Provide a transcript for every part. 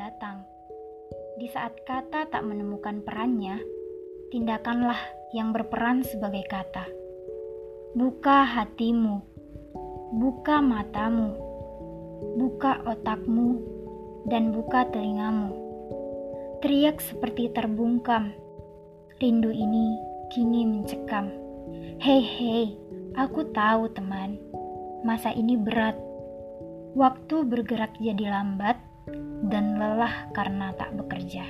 datang. Di saat kata tak menemukan perannya, tindakanlah yang berperan sebagai kata. Buka hatimu, buka matamu, buka otakmu, dan buka telingamu. Teriak seperti terbungkam. Rindu ini kini mencekam. Hei, hei, aku tahu teman, masa ini berat. Waktu bergerak jadi lambat dan lelah karena tak bekerja.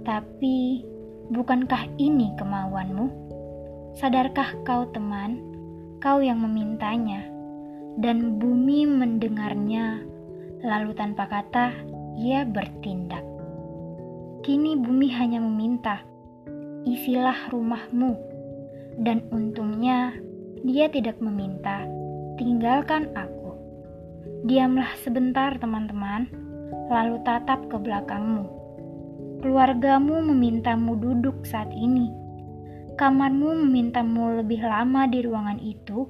Tapi, bukankah ini kemauanmu? Sadarkah kau teman, kau yang memintanya, dan bumi mendengarnya, lalu tanpa kata ia bertindak. Kini bumi hanya meminta, isilah rumahmu. Dan untungnya, dia tidak meminta, tinggalkan aku. Diamlah sebentar teman-teman, lalu tatap ke belakangmu. Keluargamu memintamu duduk saat ini. Kamarmu memintamu lebih lama di ruangan itu,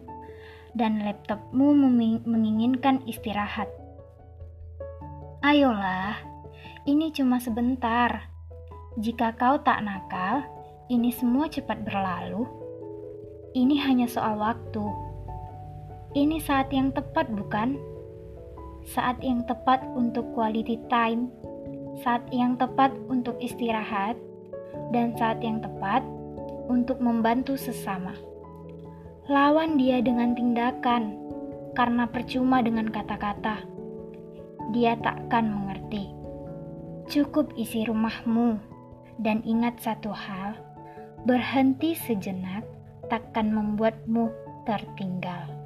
dan laptopmu menginginkan istirahat. Ayolah, ini cuma sebentar. Jika kau tak nakal, ini semua cepat berlalu. Ini hanya soal waktu. Ini saat yang tepat, bukan? Saat yang tepat untuk quality time, saat yang tepat untuk istirahat, dan saat yang tepat untuk membantu sesama. Lawan dia dengan tindakan, karena percuma dengan kata-kata. Dia takkan mengerti. Cukup isi rumahmu, dan ingat satu hal Berhenti sejenak takkan membuatmu tertinggal.